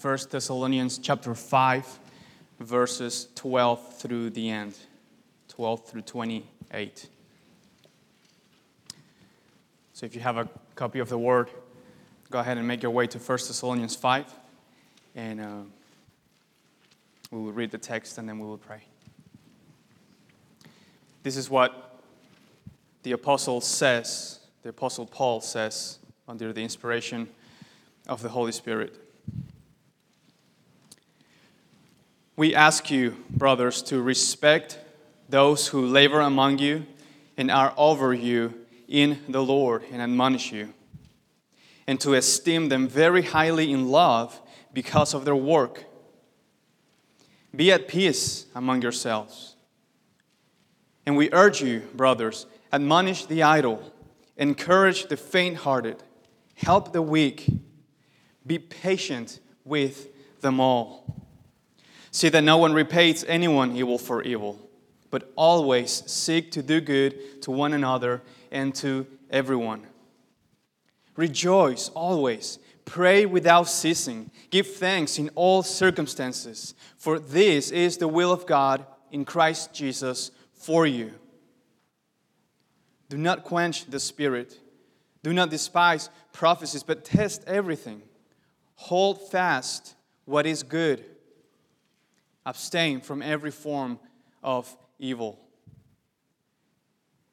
1 Thessalonians chapter 5, verses 12 through the end, 12 through 28. So if you have a copy of the word, go ahead and make your way to 1 Thessalonians 5, and uh, we will read the text and then we will pray. This is what the apostle says, the apostle Paul says, under the inspiration of the Holy Spirit. We ask you, brothers, to respect those who labor among you and are over you in the Lord and admonish you, and to esteem them very highly in love because of their work. Be at peace among yourselves. And we urge you, brothers, admonish the idle, encourage the faint hearted, help the weak, be patient with them all. See that no one repays anyone evil for evil, but always seek to do good to one another and to everyone. Rejoice always, pray without ceasing, give thanks in all circumstances, for this is the will of God in Christ Jesus for you. Do not quench the spirit, do not despise prophecies, but test everything. Hold fast what is good. Abstain from every form of evil.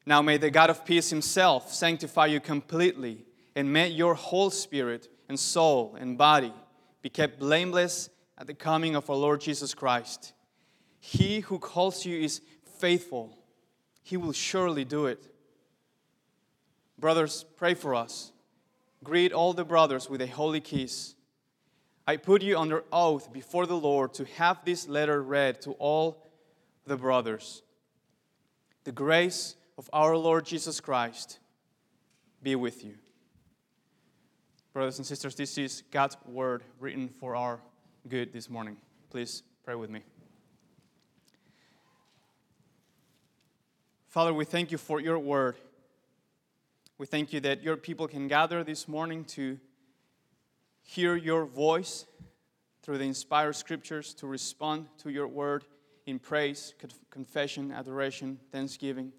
Now may the God of peace himself sanctify you completely, and may your whole spirit and soul and body be kept blameless at the coming of our Lord Jesus Christ. He who calls you is faithful, he will surely do it. Brothers, pray for us. Greet all the brothers with a holy kiss. I put you under oath before the Lord to have this letter read to all the brothers. The grace of our Lord Jesus Christ be with you. Brothers and sisters, this is God's word written for our good this morning. Please pray with me. Father, we thank you for your word. We thank you that your people can gather this morning to hear your voice through the inspired scriptures, to respond to your word in praise, confession, adoration, thanksgiving.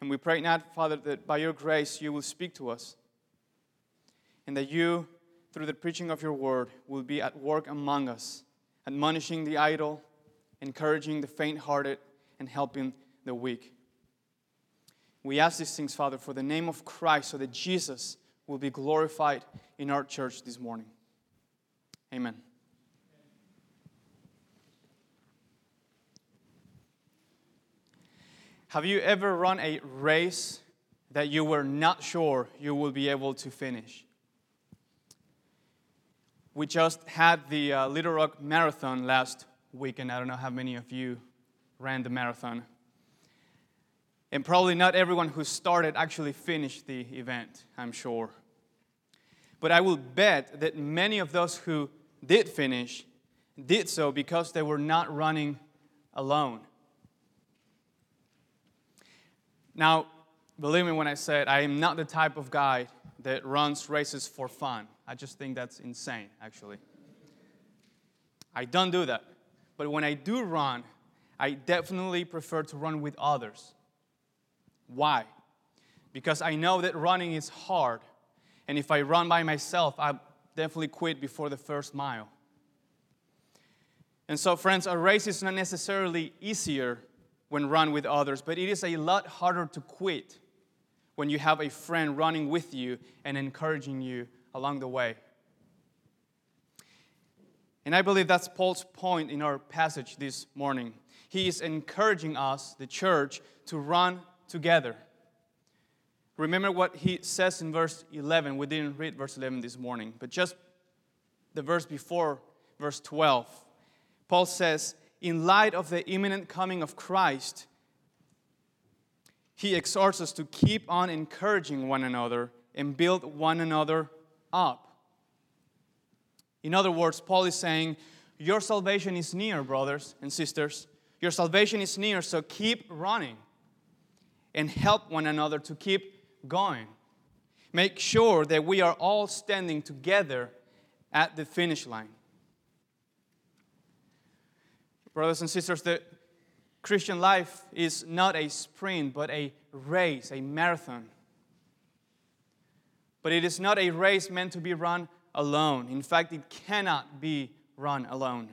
And we pray now, Father, that by your grace you will speak to us and that you, through the preaching of your word, will be at work among us, admonishing the idle, encouraging the faint hearted, and helping the weak. We ask these things, Father, for the name of Christ, so that Jesus will be glorified in our church this morning. Amen. Have you ever run a race that you were not sure you will be able to finish? We just had the uh, Little Rock Marathon last weekend. I don't know how many of you ran the marathon. And probably not everyone who started actually finished the event, I'm sure. But I will bet that many of those who did finish did so because they were not running alone. Now, believe me when I said I am not the type of guy that runs races for fun. I just think that's insane, actually. I don't do that. But when I do run, I definitely prefer to run with others. Why? Because I know that running is hard. And if I run by myself, I definitely quit before the first mile. And so, friends, a race is not necessarily easier when run with others, but it is a lot harder to quit when you have a friend running with you and encouraging you along the way. And I believe that's Paul's point in our passage this morning. He is encouraging us, the church, to run together. Remember what he says in verse 11. We didn't read verse 11 this morning, but just the verse before, verse 12. Paul says, in light of the imminent coming of Christ, he exhorts us to keep on encouraging one another and build one another up. In other words, Paul is saying, Your salvation is near, brothers and sisters. Your salvation is near, so keep running and help one another to keep going. Make sure that we are all standing together at the finish line. Brothers and sisters, the Christian life is not a sprint, but a race, a marathon. But it is not a race meant to be run alone. In fact, it cannot be run alone.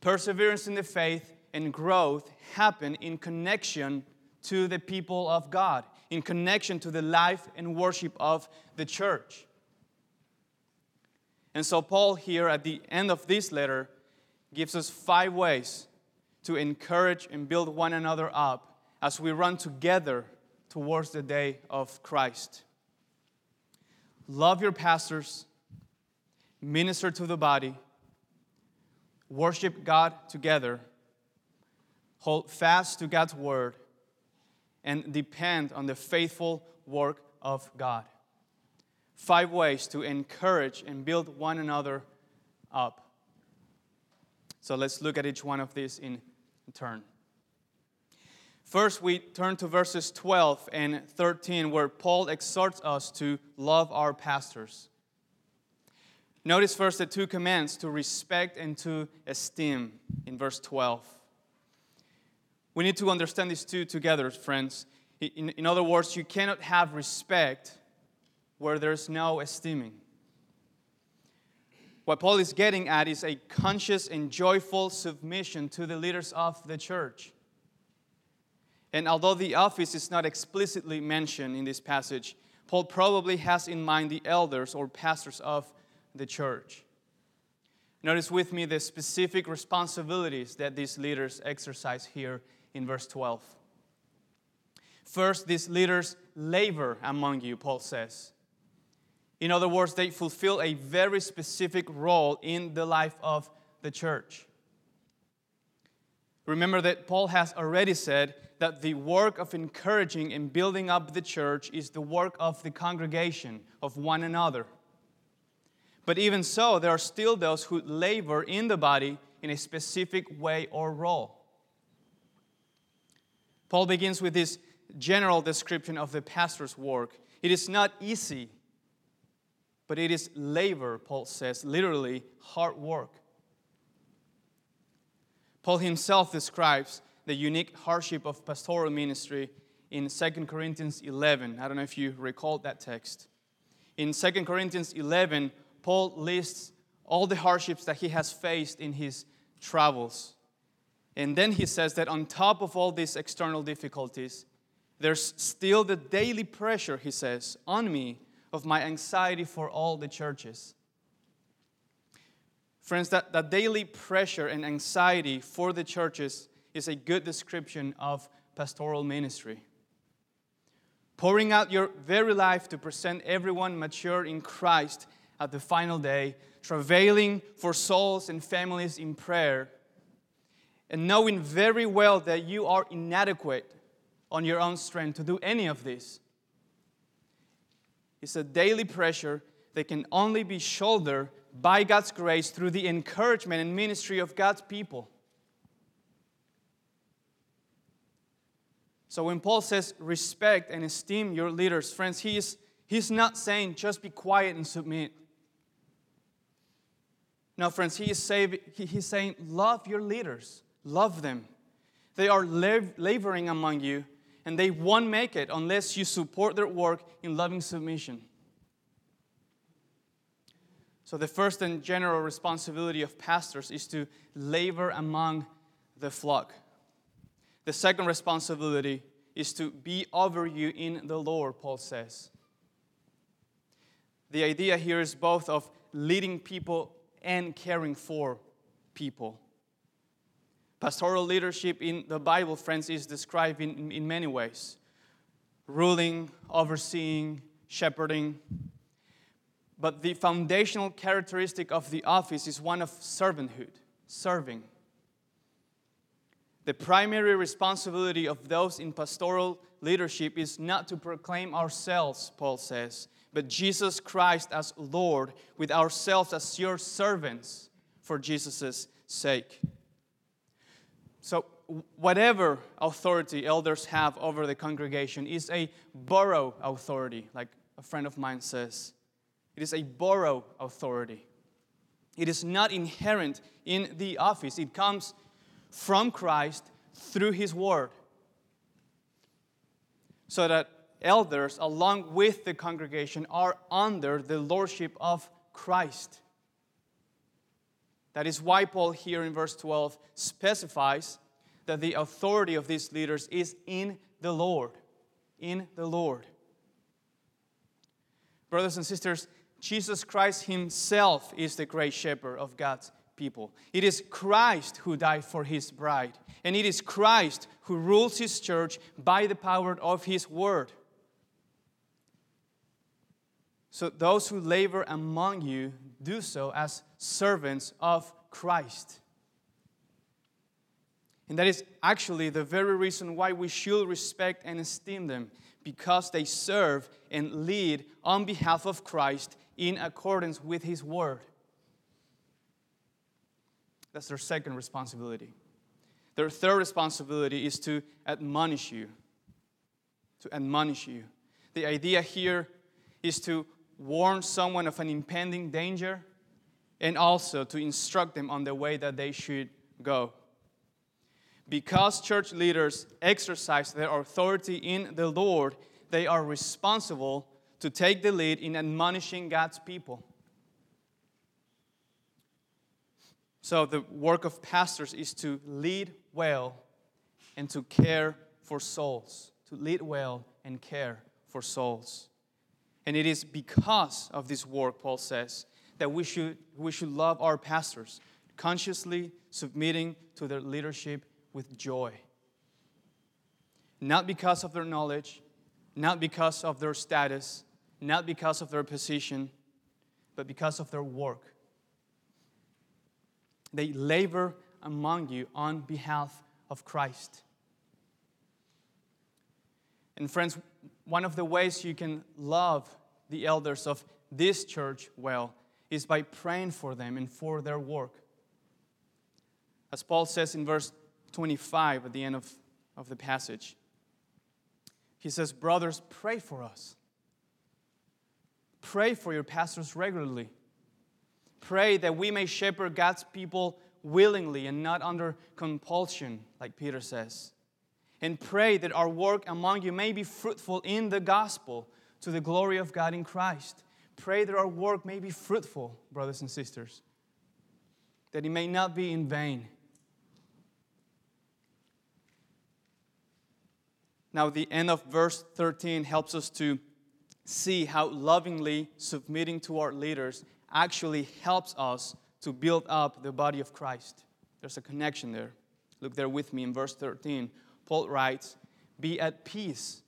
Perseverance in the faith and growth happen in connection to the people of God, in connection to the life and worship of the church. And so, Paul, here at the end of this letter, gives us five ways to encourage and build one another up as we run together towards the day of Christ. Love your pastors, minister to the body, worship God together, hold fast to God's word, and depend on the faithful work of God. Five ways to encourage and build one another up. So let's look at each one of these in turn. First, we turn to verses 12 and 13, where Paul exhorts us to love our pastors. Notice first the two commands to respect and to esteem in verse 12. We need to understand these two together, friends. In, in other words, you cannot have respect where there's no esteeming. What Paul is getting at is a conscious and joyful submission to the leaders of the church. And although the office is not explicitly mentioned in this passage, Paul probably has in mind the elders or pastors of the church. Notice with me the specific responsibilities that these leaders exercise here in verse 12. First, these leaders labor among you, Paul says. In other words, they fulfill a very specific role in the life of the church. Remember that Paul has already said that the work of encouraging and building up the church is the work of the congregation, of one another. But even so, there are still those who labor in the body in a specific way or role. Paul begins with this general description of the pastor's work. It is not easy but it is labor, Paul says, literally hard work. Paul himself describes the unique hardship of pastoral ministry in 2 Corinthians 11. I don't know if you recall that text. In 2 Corinthians 11, Paul lists all the hardships that he has faced in his travels. And then he says that on top of all these external difficulties, there's still the daily pressure, he says, on me of my anxiety for all the churches. Friends, that, that daily pressure and anxiety for the churches is a good description of pastoral ministry. Pouring out your very life to present everyone mature in Christ at the final day, travailing for souls and families in prayer, and knowing very well that you are inadequate on your own strength to do any of this. It's a daily pressure that can only be shouldered by God's grace through the encouragement and ministry of God's people. So when Paul says respect and esteem your leaders, friends, he is, he's not saying just be quiet and submit. No, friends, he is, saying, he's saying love your leaders, love them. They are laboring among you and they won't make it unless you support their work in loving submission. So, the first and general responsibility of pastors is to labor among the flock. The second responsibility is to be over you in the Lord, Paul says. The idea here is both of leading people and caring for people. Pastoral leadership in the Bible, friends, is described in, in many ways ruling, overseeing, shepherding. But the foundational characteristic of the office is one of servanthood, serving. The primary responsibility of those in pastoral leadership is not to proclaim ourselves, Paul says, but Jesus Christ as Lord, with ourselves as your servants for Jesus' sake. So, whatever authority elders have over the congregation is a borough authority, like a friend of mine says. It is a borough authority. It is not inherent in the office, it comes from Christ through His Word. So that elders, along with the congregation, are under the lordship of Christ. That is why Paul, here in verse 12, specifies that the authority of these leaders is in the Lord. In the Lord. Brothers and sisters, Jesus Christ Himself is the great shepherd of God's people. It is Christ who died for His bride, and it is Christ who rules His church by the power of His word. So those who labor among you do so as servants of Christ. And that is actually the very reason why we should respect and esteem them, because they serve and lead on behalf of Christ in accordance with His Word. That's their second responsibility. Their third responsibility is to admonish you. To admonish you. The idea here is to warn someone of an impending danger and also to instruct them on the way that they should go. Because church leaders exercise their authority in the Lord, they are responsible to take the lead in admonishing God's people. So, the work of pastors is to lead well and to care for souls. To lead well and care for souls. And it is because of this work, Paul says, that we should, we should love our pastors, consciously submitting to their leadership with joy. Not because of their knowledge, not because of their status, not because of their position, but because of their work. They labor among you on behalf of Christ. And, friends, one of the ways you can love the elders of this church well is by praying for them and for their work. As Paul says in verse 25 at the end of, of the passage, he says, Brothers, pray for us. Pray for your pastors regularly. Pray that we may shepherd God's people willingly and not under compulsion, like Peter says. And pray that our work among you may be fruitful in the gospel to the glory of God in Christ. Pray that our work may be fruitful, brothers and sisters, that it may not be in vain. Now, the end of verse 13 helps us to see how lovingly submitting to our leaders actually helps us to build up the body of Christ. There's a connection there. Look there with me in verse 13. Paul writes, Be at peace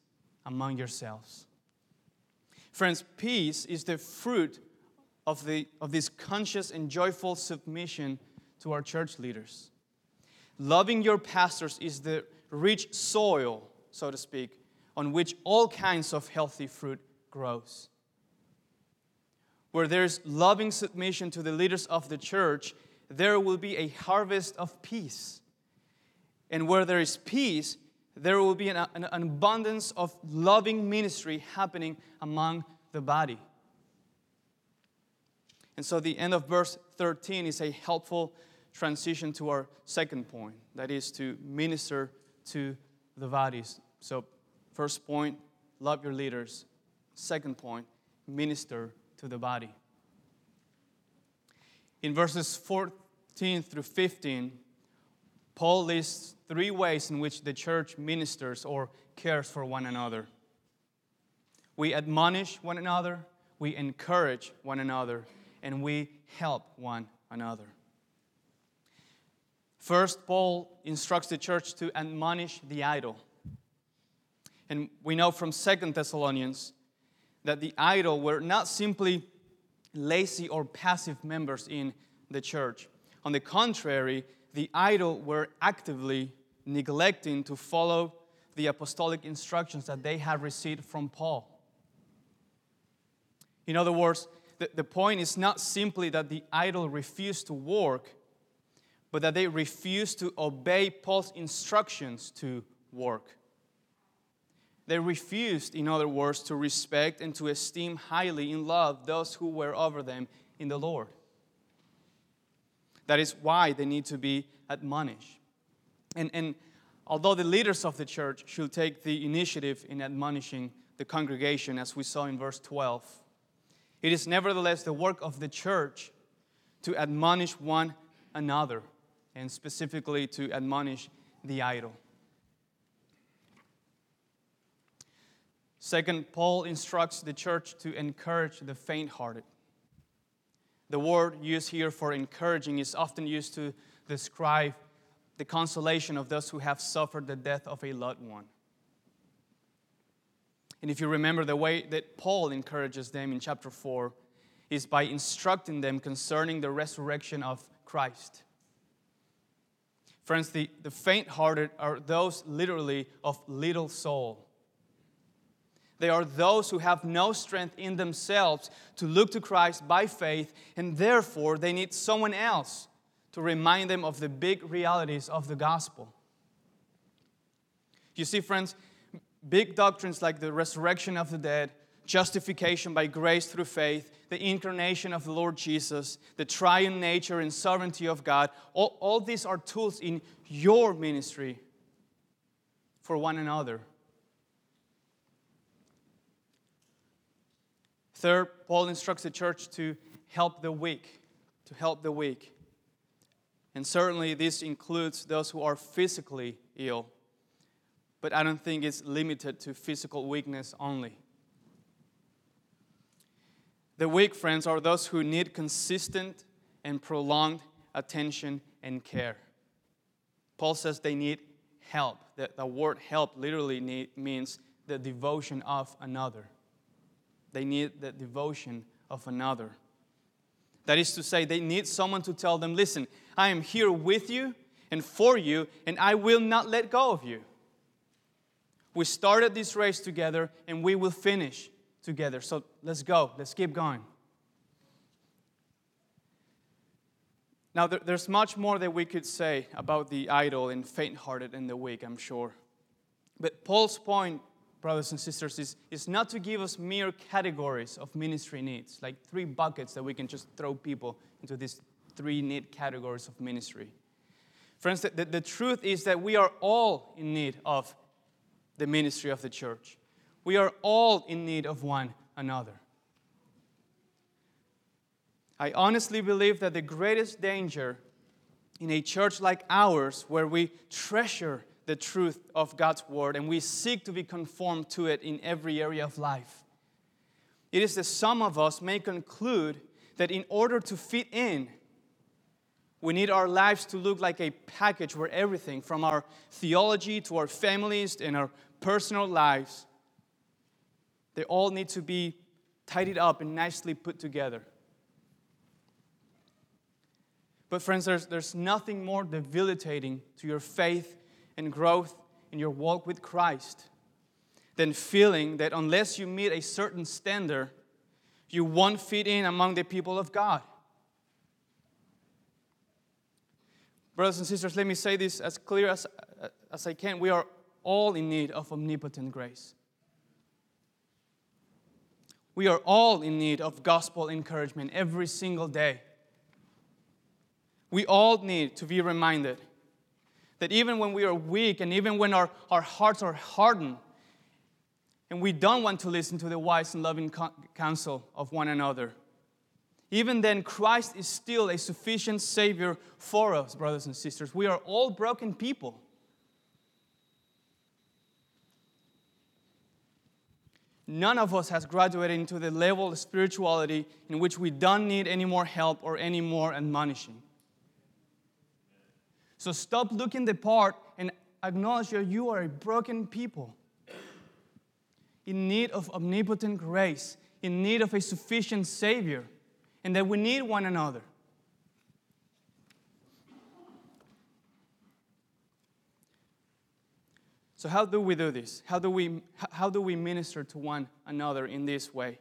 among yourselves. Friends, peace is the fruit of, the, of this conscious and joyful submission to our church leaders. Loving your pastors is the rich soil, so to speak, on which all kinds of healthy fruit grows. Where there's loving submission to the leaders of the church, there will be a harvest of peace. And where there is peace, there will be an, an, abundance of loving ministry happening among the body. And so the end of verse 13 is a helpful transition to our second point that is to minister to the bodies. So, first point, love your leaders. Second point, minister to the body. In verses 14 through 15, Paul lists three ways in which the church ministers or cares for one another. We admonish one another, we encourage one another, and we help one another. First, Paul instructs the church to admonish the idle. And we know from Second Thessalonians that the idle were not simply lazy or passive members in the church. On the contrary, the idle were actively neglecting to follow the apostolic instructions that they had received from Paul. In other words, the, the point is not simply that the idle refused to work, but that they refused to obey Paul's instructions to work. They refused, in other words, to respect and to esteem highly in love those who were over them in the Lord. That is why they need to be admonished. And, and although the leaders of the church should take the initiative in admonishing the congregation, as we saw in verse 12, it is nevertheless the work of the church to admonish one another, and specifically to admonish the idle. Second, Paul instructs the church to encourage the faint hearted. The word used here for encouraging is often used to describe the consolation of those who have suffered the death of a loved one. And if you remember the way that Paul encourages them in chapter 4 is by instructing them concerning the resurrection of Christ. Friends, the, the faint hearted are those literally of little soul. They are those who have no strength in themselves to look to Christ by faith, and therefore they need someone else to remind them of the big realities of the gospel. You see, friends, big doctrines like the resurrection of the dead, justification by grace through faith, the incarnation of the Lord Jesus, the triune nature and sovereignty of God, all, all these are tools in your ministry for one another. Third, Paul instructs the church to help the weak, to help the weak. And certainly this includes those who are physically ill. But I don't think it's limited to physical weakness only. The weak, friends, are those who need consistent and prolonged attention and care. Paul says they need help. The, the word help literally need, means the devotion of another. They need the devotion of another. That is to say, they need someone to tell them, listen, I am here with you and for you, and I will not let go of you. We started this race together, and we will finish together. So let's go. Let's keep going. Now, there's much more that we could say about the idle and faint hearted and the weak, I'm sure. But Paul's point brothers and sisters, is, is not to give us mere categories of ministry needs, like three buckets that we can just throw people into these three need categories of ministry. Friends, the, the, the truth is that we are all in need of the ministry of the church. We are all in need of one another. I honestly believe that the greatest danger in a church like ours, where we treasure the truth of God's word and we seek to be conformed to it in every area of life. It is that some of us may conclude that in order to fit in, we need our lives to look like a package where everything from our theology to our families and our personal lives, they all need to be tidied up and nicely put together. But, friends, there's, there's nothing more debilitating to your faith and growth in your walk with Christ than feeling that unless you meet a certain standard, you won't fit in among the people of God. Brothers and sisters, let me say this as clear as, as I can. We are all in need of omnipotent grace. We are all in need of gospel encouragement every single day. We all need to be reminded that even when we are weak and even when our, our hearts are hardened and we don't want to listen to the wise and loving counsel of one another, even then, Christ is still a sufficient Savior for us, brothers and sisters. We are all broken people. None of us has graduated into the level of spirituality in which we don't need any more help or any more admonishing. So stop looking the part and acknowledge that you are a broken people in need of omnipotent grace, in need of a sufficient Savior, and that we need one another. So, how do we do this? How do we, how do we minister to one another in this way?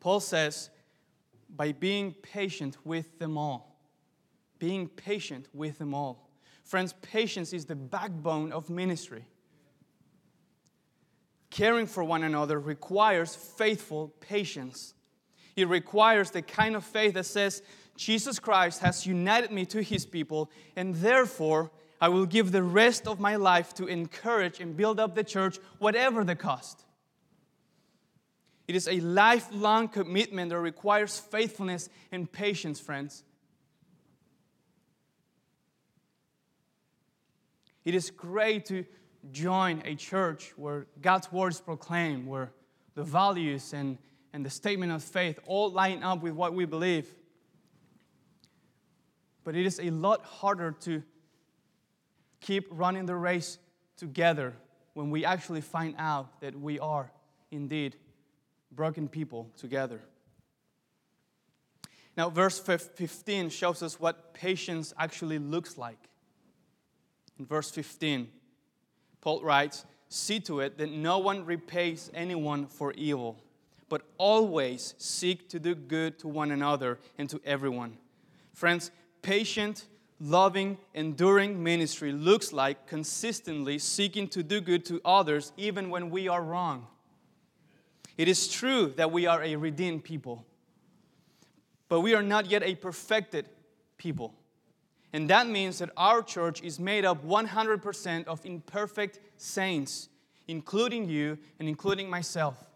Paul says, by being patient with them all being patient with them all. Friends, patience is the backbone of ministry. Caring for one another requires faithful patience. It requires the kind of faith that says, Jesus Christ has united me to his people, and therefore I will give the rest of my life to encourage and build up the church, whatever the cost. It is a lifelong commitment that requires faithfulness and patience, friends. It is great to join a church where God's word is proclaimed, where the values and, and the statement of faith all line up with what we believe. But it is a lot harder to keep running the race together when we actually find out that we are indeed broken people together. Now, verse 15 shows us what patience actually looks like. In verse 15, Paul writes, See to it that no one repays anyone for evil, but always seek to do good to one another and to everyone. Friends, patient, loving, enduring ministry looks like consistently seeking to do good to others even when we are wrong. It is true that we are a redeemed people, but we are not yet a perfected people. And that means that our church is made up 100% of imperfect saints, including you and including myself.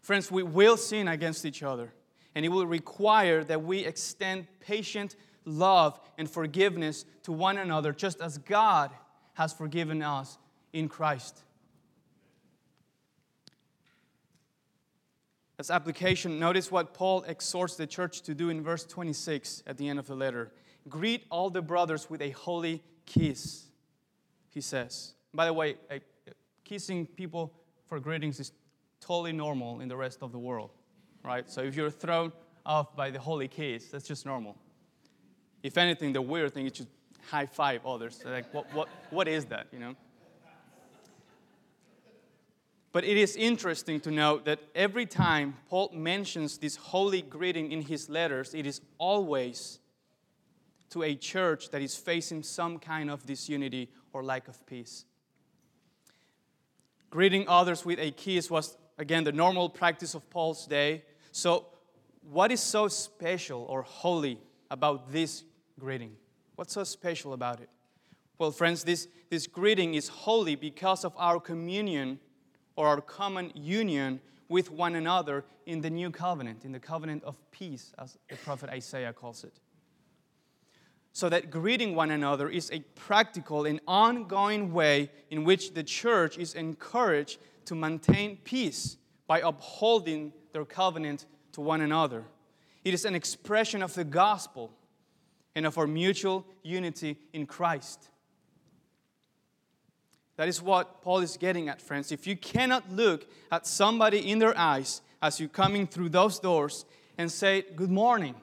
Friends, we will sin against each other, and it will require that we extend patient love and forgiveness to one another, just as God has forgiven us in Christ. As application, notice what Paul exhorts the church to do in verse 26 at the end of the letter. Greet all the brothers with a holy kiss, he says. By the way, eh, kissing people for greetings is totally normal in the rest of the world, right? So if you're thrown off by the holy kiss, that's just normal. If anything, the weird thing is to high five others. like, what, what, what is that, you know? But it is interesting to note that every time Paul mentions this holy greeting in his letters, it is always to a church that is facing some kind of disunity or lack of peace. Greeting others with a kiss was, again, the normal practice of Paul's day. So, what is so special or holy about this greeting? What's so special about it? Well, friends, this, this greeting is holy because of our communion or our common union with one another in the new covenant, in the covenant of peace, as the prophet Isaiah calls it. So that greeting one another is a practical and ongoing way in which the church is encouraged to maintain peace by upholding their covenant to one another. It is an expression of the gospel and of our mutual unity in Christ. That is what Paul is getting at, friends. If you cannot look at somebody in their eyes as you're coming through those doors and say, Good morning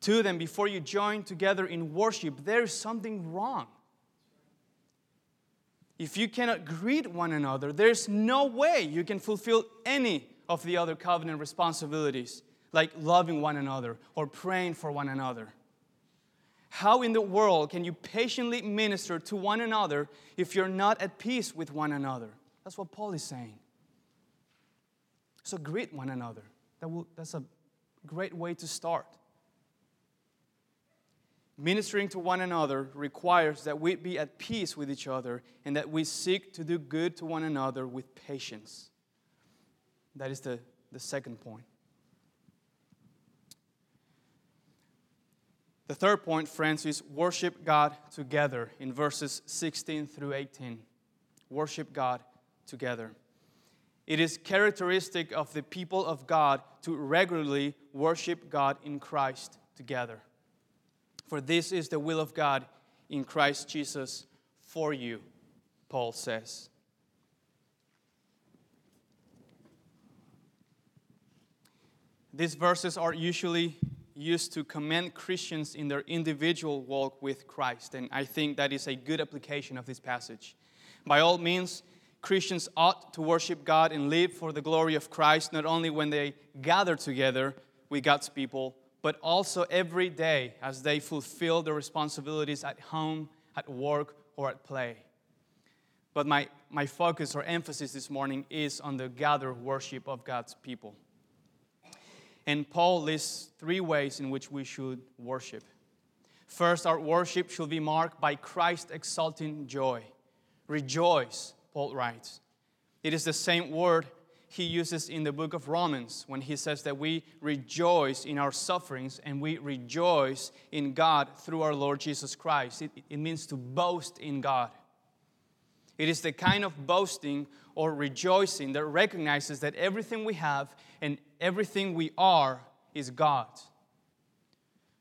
to them before you join together in worship, there is something wrong. If you cannot greet one another, there's no way you can fulfill any of the other covenant responsibilities, like loving one another or praying for one another. How in the world can you patiently minister to one another if you're not at peace with one another? That's what Paul is saying. So greet one another. That will, that's a great way to start. Ministering to one another requires that we be at peace with each other and that we seek to do good to one another with patience. That is the, the second point. The third point, friends, is worship God together in verses 16 through 18. Worship God together. It is characteristic of the people of God to regularly worship God in Christ together. For this is the will of God in Christ Jesus for you, Paul says. These verses are usually used to commend Christians in their individual walk with Christ. And I think that is a good application of this passage. By all means, Christians ought to worship God and live for the glory of Christ, not only when they gather together with God's people, but also every day as they fulfill their responsibilities at home, at work, or at play. But my, my focus or emphasis this morning is on the gathered worship of God's people. And Paul lists three ways in which we should worship. First, our worship should be marked by Christ exalting joy. Rejoice, Paul writes. It is the same word he uses in the book of Romans when he says that we rejoice in our sufferings and we rejoice in God through our Lord Jesus Christ. It, it means to boast in God. It is the kind of boasting or rejoicing that recognizes that everything we have and everything we are is God's.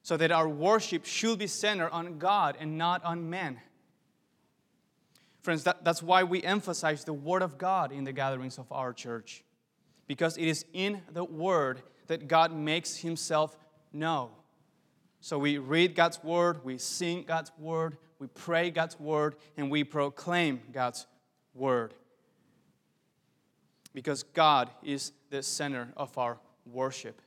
So that our worship should be centered on God and not on men. Friends, that, that's why we emphasize the Word of God in the gatherings of our church. Because it is in the Word that God makes Himself known. So we read God's Word, we sing God's Word, we pray God's Word, and we proclaim God's Word. Because God is the center of our worship.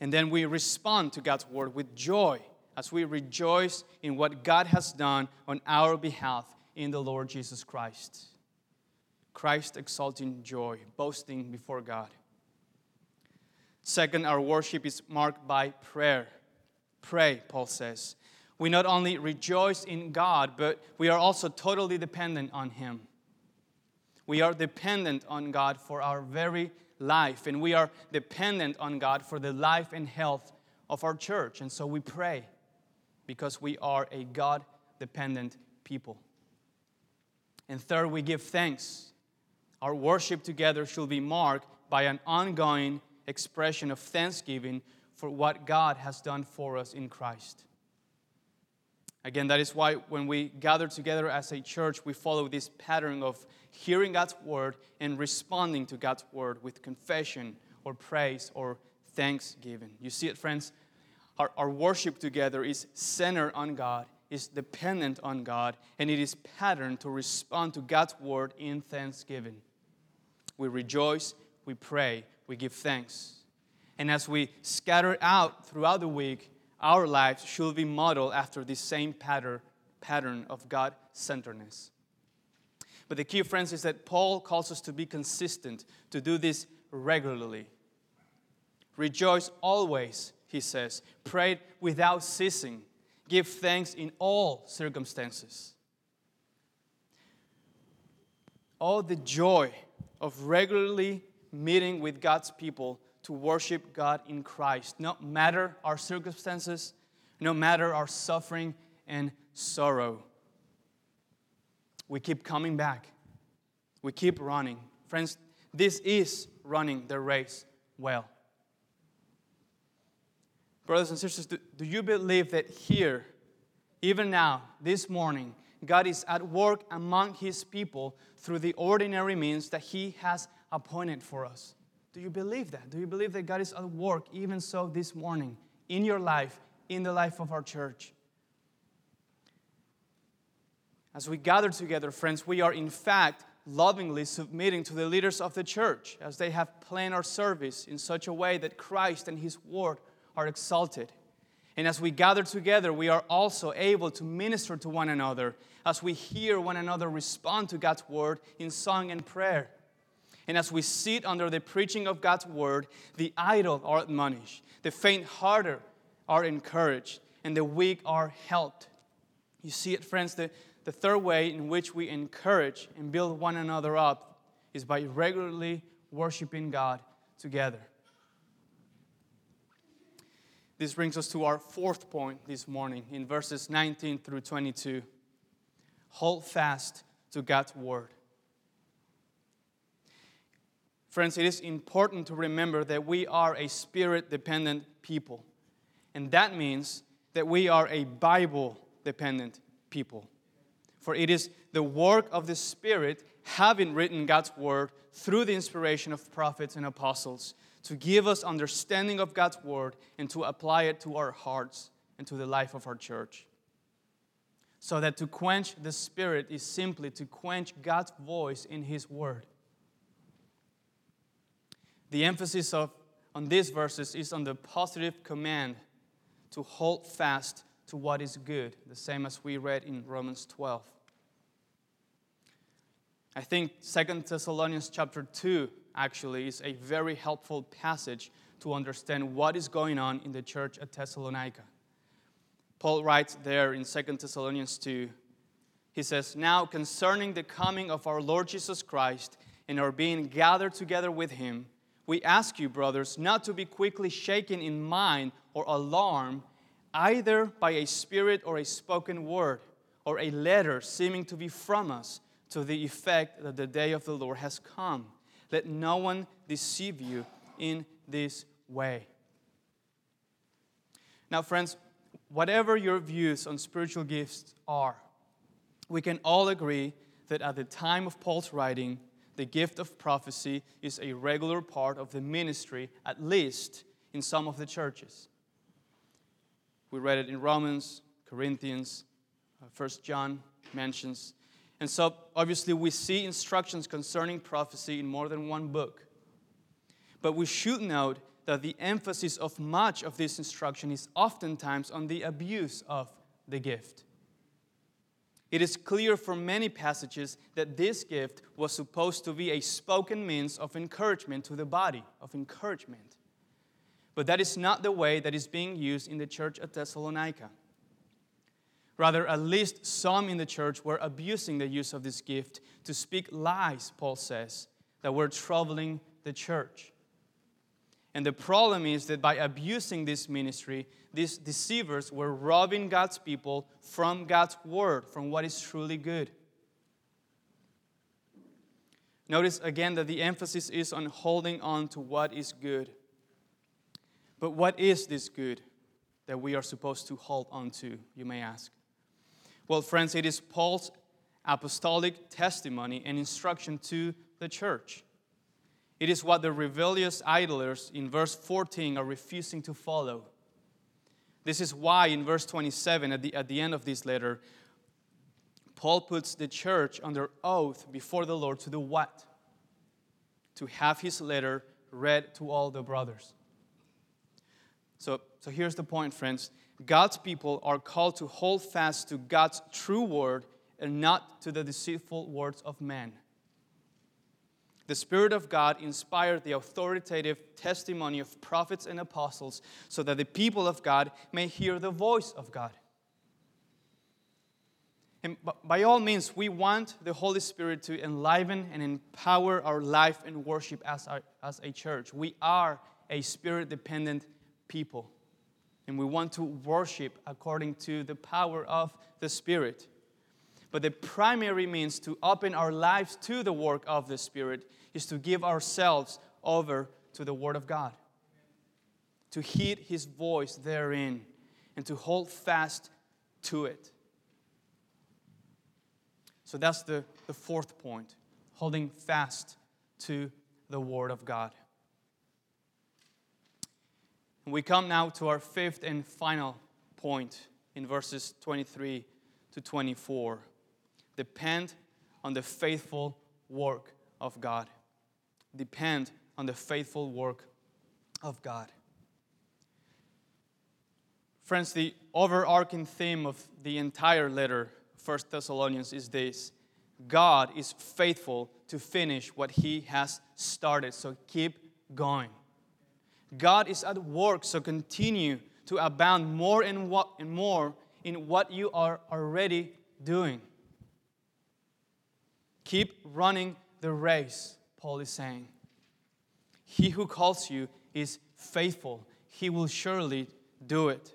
And then we respond to God's Word with joy as we rejoice in what God has done on our behalf in the Lord Jesus Christ. Christ exalting joy, boasting before God. Second, our worship is marked by prayer. Pray, Paul says. We not only rejoice in God, but we are also totally dependent on Him. We are dependent on God for our very life, and we are dependent on God for the life and health of our church. And so we pray because we are a God dependent people. And third, we give thanks. Our worship together should be marked by an ongoing expression of thanksgiving for what God has done for us in Christ. Again, that is why when we gather together as a church, we follow this pattern of hearing God's word and responding to God's word with confession or praise or thanksgiving. You see it, friends? Our, our worship together is centered on God is dependent on God and it is patterned to respond to God's word in thanksgiving. We rejoice, we pray, we give thanks. And as we scatter out throughout the week, our lives should be modeled after this same pattern, pattern of God centeredness. But the key, friends, is that Paul calls us to be consistent, to do this regularly. Rejoice always, he says. Pray without ceasing. Give thanks in all circumstances. All the joy of regularly meeting with God's people to worship God in Christ, no matter our circumstances, no matter our suffering and sorrow. We keep coming back. We keep running. Friends, this is running the race well. Brothers and sisters, do, do you believe that here, even now, this morning, God is at work among His people through the ordinary means that He has appointed for us? Do you believe that? Do you believe that God is at work even so this morning in your life, in the life of our church? As we gather together, friends, we are in fact lovingly submitting to the leaders of the church as they have planned our service in such a way that Christ and His Word are exalted. And as we gather together, we are also able to minister to one another as we hear one another respond to God's word in song and prayer. And as we sit under the preaching of God's word, the idle are admonished, the faint hearted are encouraged, and the weak are helped. You see it, friends, the, the third way in which we encourage and build one another up is by regularly worshiping God together. This brings us to our fourth point this morning in verses 19 through 22. Hold fast to God's word. Friends, it is important to remember that we are a spirit dependent people. And that means that we are a Bible dependent people. For it is the work of the Spirit, having written God's word through the inspiration of prophets and apostles, to give us understanding of God's word and to apply it to our hearts and to the life of our church. So that to quench the spirit is simply to quench God's voice in his word. The emphasis of on these verses is on the positive command to hold fast to what is good, the same as we read in Romans 12. I think Second Thessalonians chapter 2 actually is a very helpful passage to understand what is going on in the church at Thessalonica. Paul writes there in 2 Thessalonians 2, he says, Now concerning the coming of our Lord Jesus Christ and our being gathered together with him, we ask you, brothers, not to be quickly shaken in mind or alarmed, either by a spirit or a spoken word, or a letter seeming to be from us, to the effect that the day of the Lord has come. Let no one deceive you in this way. Now, friends, whatever your views on spiritual gifts are, we can all agree that at the time of Paul's writing, the gift of prophecy is a regular part of the ministry, at least in some of the churches. We read it in Romans, Corinthians, uh, First John mentions. And so, obviously, we see instructions concerning prophecy in more than one book. But we should note that the emphasis of much of this instruction is oftentimes on the abuse of the gift. It is clear from many passages that this gift was supposed to be a spoken means of encouragement to the body, of encouragement. But that is not the way that is being used in the church at Thessalonica. Rather, at least some in the church were abusing the use of this gift to speak lies, Paul says, that were troubling the church. And the problem is that by abusing this ministry, these deceivers were robbing God's people from God's word, from what is truly good. Notice again that the emphasis is on holding on to what is good. But what is this good that we are supposed to hold on to, you may ask? Well, friends, it is Paul's apostolic testimony and instruction to the church. It is what the rebellious idlers in verse 14 are refusing to follow. This is why in verse 27, at the, at the end of this letter, Paul puts the church under oath before the Lord to do what? To have his letter read to all the brothers. So, so here's the point, friends. God's people are called to hold fast to God's true word and not to the deceitful words of men. The Spirit of God inspired the authoritative testimony of prophets and apostles so that the people of God may hear the voice of God. And by all means, we want the Holy Spirit to enliven and empower our life and worship as, our, as a church. We are a spirit dependent people, and we want to worship according to the power of the Spirit. But the primary means to open our lives to the work of the Spirit is to give ourselves over to the Word of God, to heed His voice therein, and to hold fast to it. So that's the, the fourth point holding fast to the Word of God. We come now to our fifth and final point in verses 23 to 24 depend on the faithful work of God. Depend on the faithful work of God. Friends, the overarching theme of the entire letter, 1 Thessalonians, is this God is faithful to finish what He has started, so keep going. God is at work, so continue to abound more and more in what you are already doing. Keep running the race, Paul is saying. He who calls you is faithful, he will surely do it.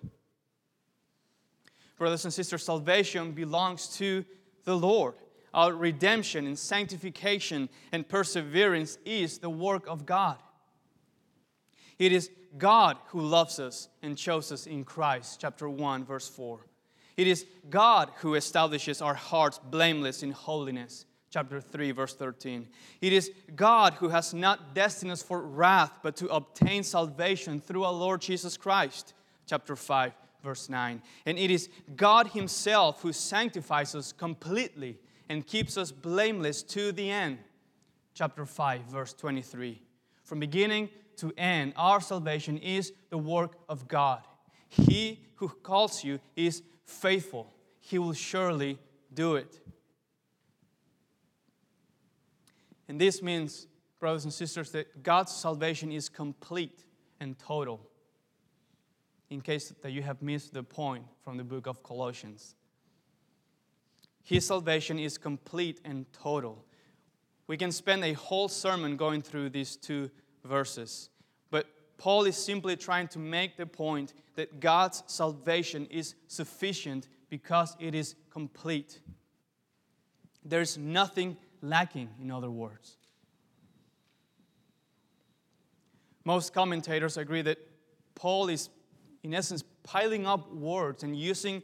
Brothers and sisters, salvation belongs to the Lord. Our redemption and sanctification and perseverance is the work of God. It is God who loves us and chose us in Christ, chapter 1, verse 4. It is God who establishes our hearts blameless in holiness, chapter 3, verse 13. It is God who has not destined us for wrath, but to obtain salvation through our Lord Jesus Christ, chapter 5, verse 9. And it is God Himself who sanctifies us completely and keeps us blameless to the end, chapter 5, verse 23. From beginning to end, our salvation is the work of God. He who calls you is faithful, He will surely do it. And this means, brothers and sisters, that God's salvation is complete and total. In case that you have missed the point from the book of Colossians. His salvation is complete and total. We can spend a whole sermon going through these two verses, but Paul is simply trying to make the point that God's salvation is sufficient because it is complete. There's nothing lacking, in other words. Most commentators agree that Paul is, in essence, piling up words and using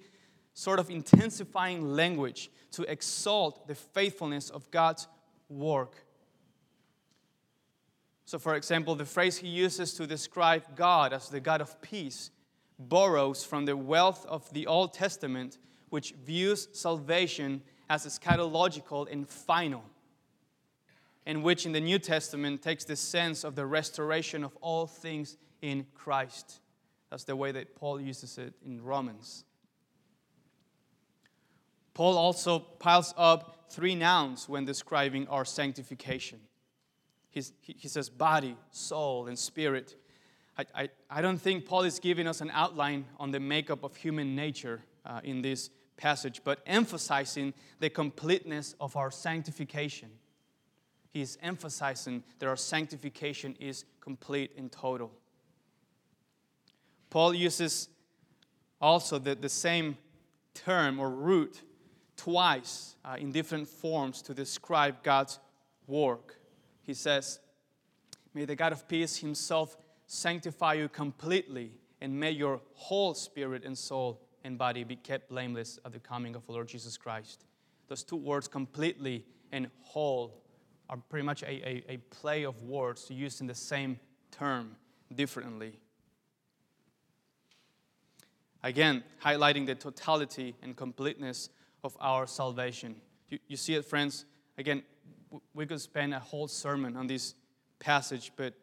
sort of intensifying language to exalt the faithfulness of God's work. So, for example, the phrase he uses to describe God as the God of peace borrows from the wealth of the Old Testament, which views salvation as eschatological and final, and which in the New Testament takes the sense of the restoration of all things in Christ. That's the way that Paul uses it in Romans. Paul also piles up three nouns when describing our sanctification. He's, he says body, soul, and spirit. I, I, I, don't think Paul is giving us an outline on the makeup of human nature uh, in this passage, but emphasizing the completeness of our sanctification. He is emphasizing that our sanctification is complete and total. Paul uses also the, the same term or root twice uh, in different forms to describe God's work. He says, May the God of peace himself sanctify you completely, and may your whole spirit and soul and body be kept blameless at the coming of the Lord Jesus Christ. Those two words, completely and whole, are pretty much a, a, a play of words used in the same term differently. Again, highlighting the totality and completeness of our salvation. You, you see it, friends? Again, we could spend a whole sermon on this passage, but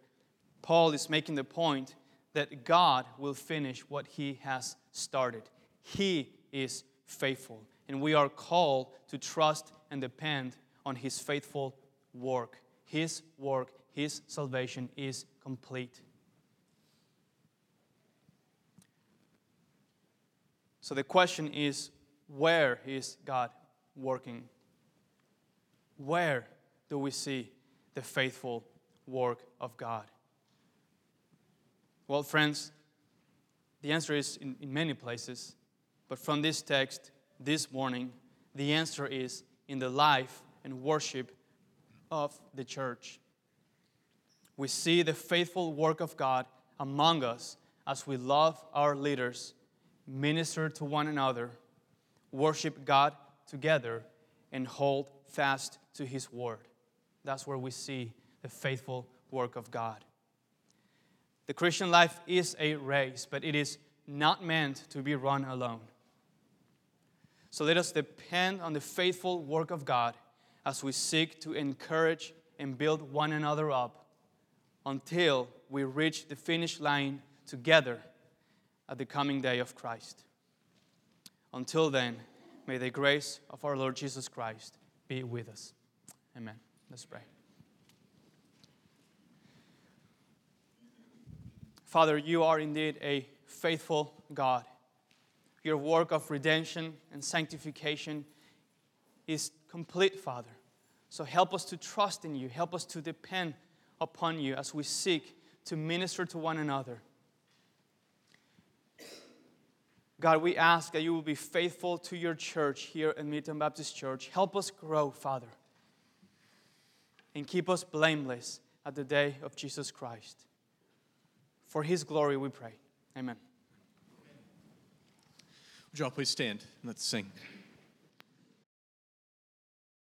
Paul is making the point that God will finish what he has started. He is faithful, and we are called to trust and depend on his faithful work. His work, his salvation is complete. So the question is where is God working? Where do we see the faithful work of God? Well, friends, the answer is in, in many places. But from this text this morning, the answer is in the life and worship of the church. We see the faithful work of God among us as we love our leaders, minister to one another, worship God together, and hold fast to His word. That's where we see the faithful work of God. The Christian life is a race, but it is not meant to be run alone. So let us depend on the faithful work of God as we seek to encourage and build one another up until we reach the finish line together at the coming day of Christ. Until then, may the grace of our Lord Jesus Christ be with us. Amen. Let's pray. Father, you are indeed a faithful God. Your work of redemption and sanctification is complete, Father. So help us to trust in you. Help us to depend upon you as we seek to minister to one another God, we ask that you will be faithful to your church here at Midtown Baptist Church. Help us grow, Father, and keep us blameless at the day of Jesus Christ. For his glory we pray. Amen. Would you all please stand and let's sing?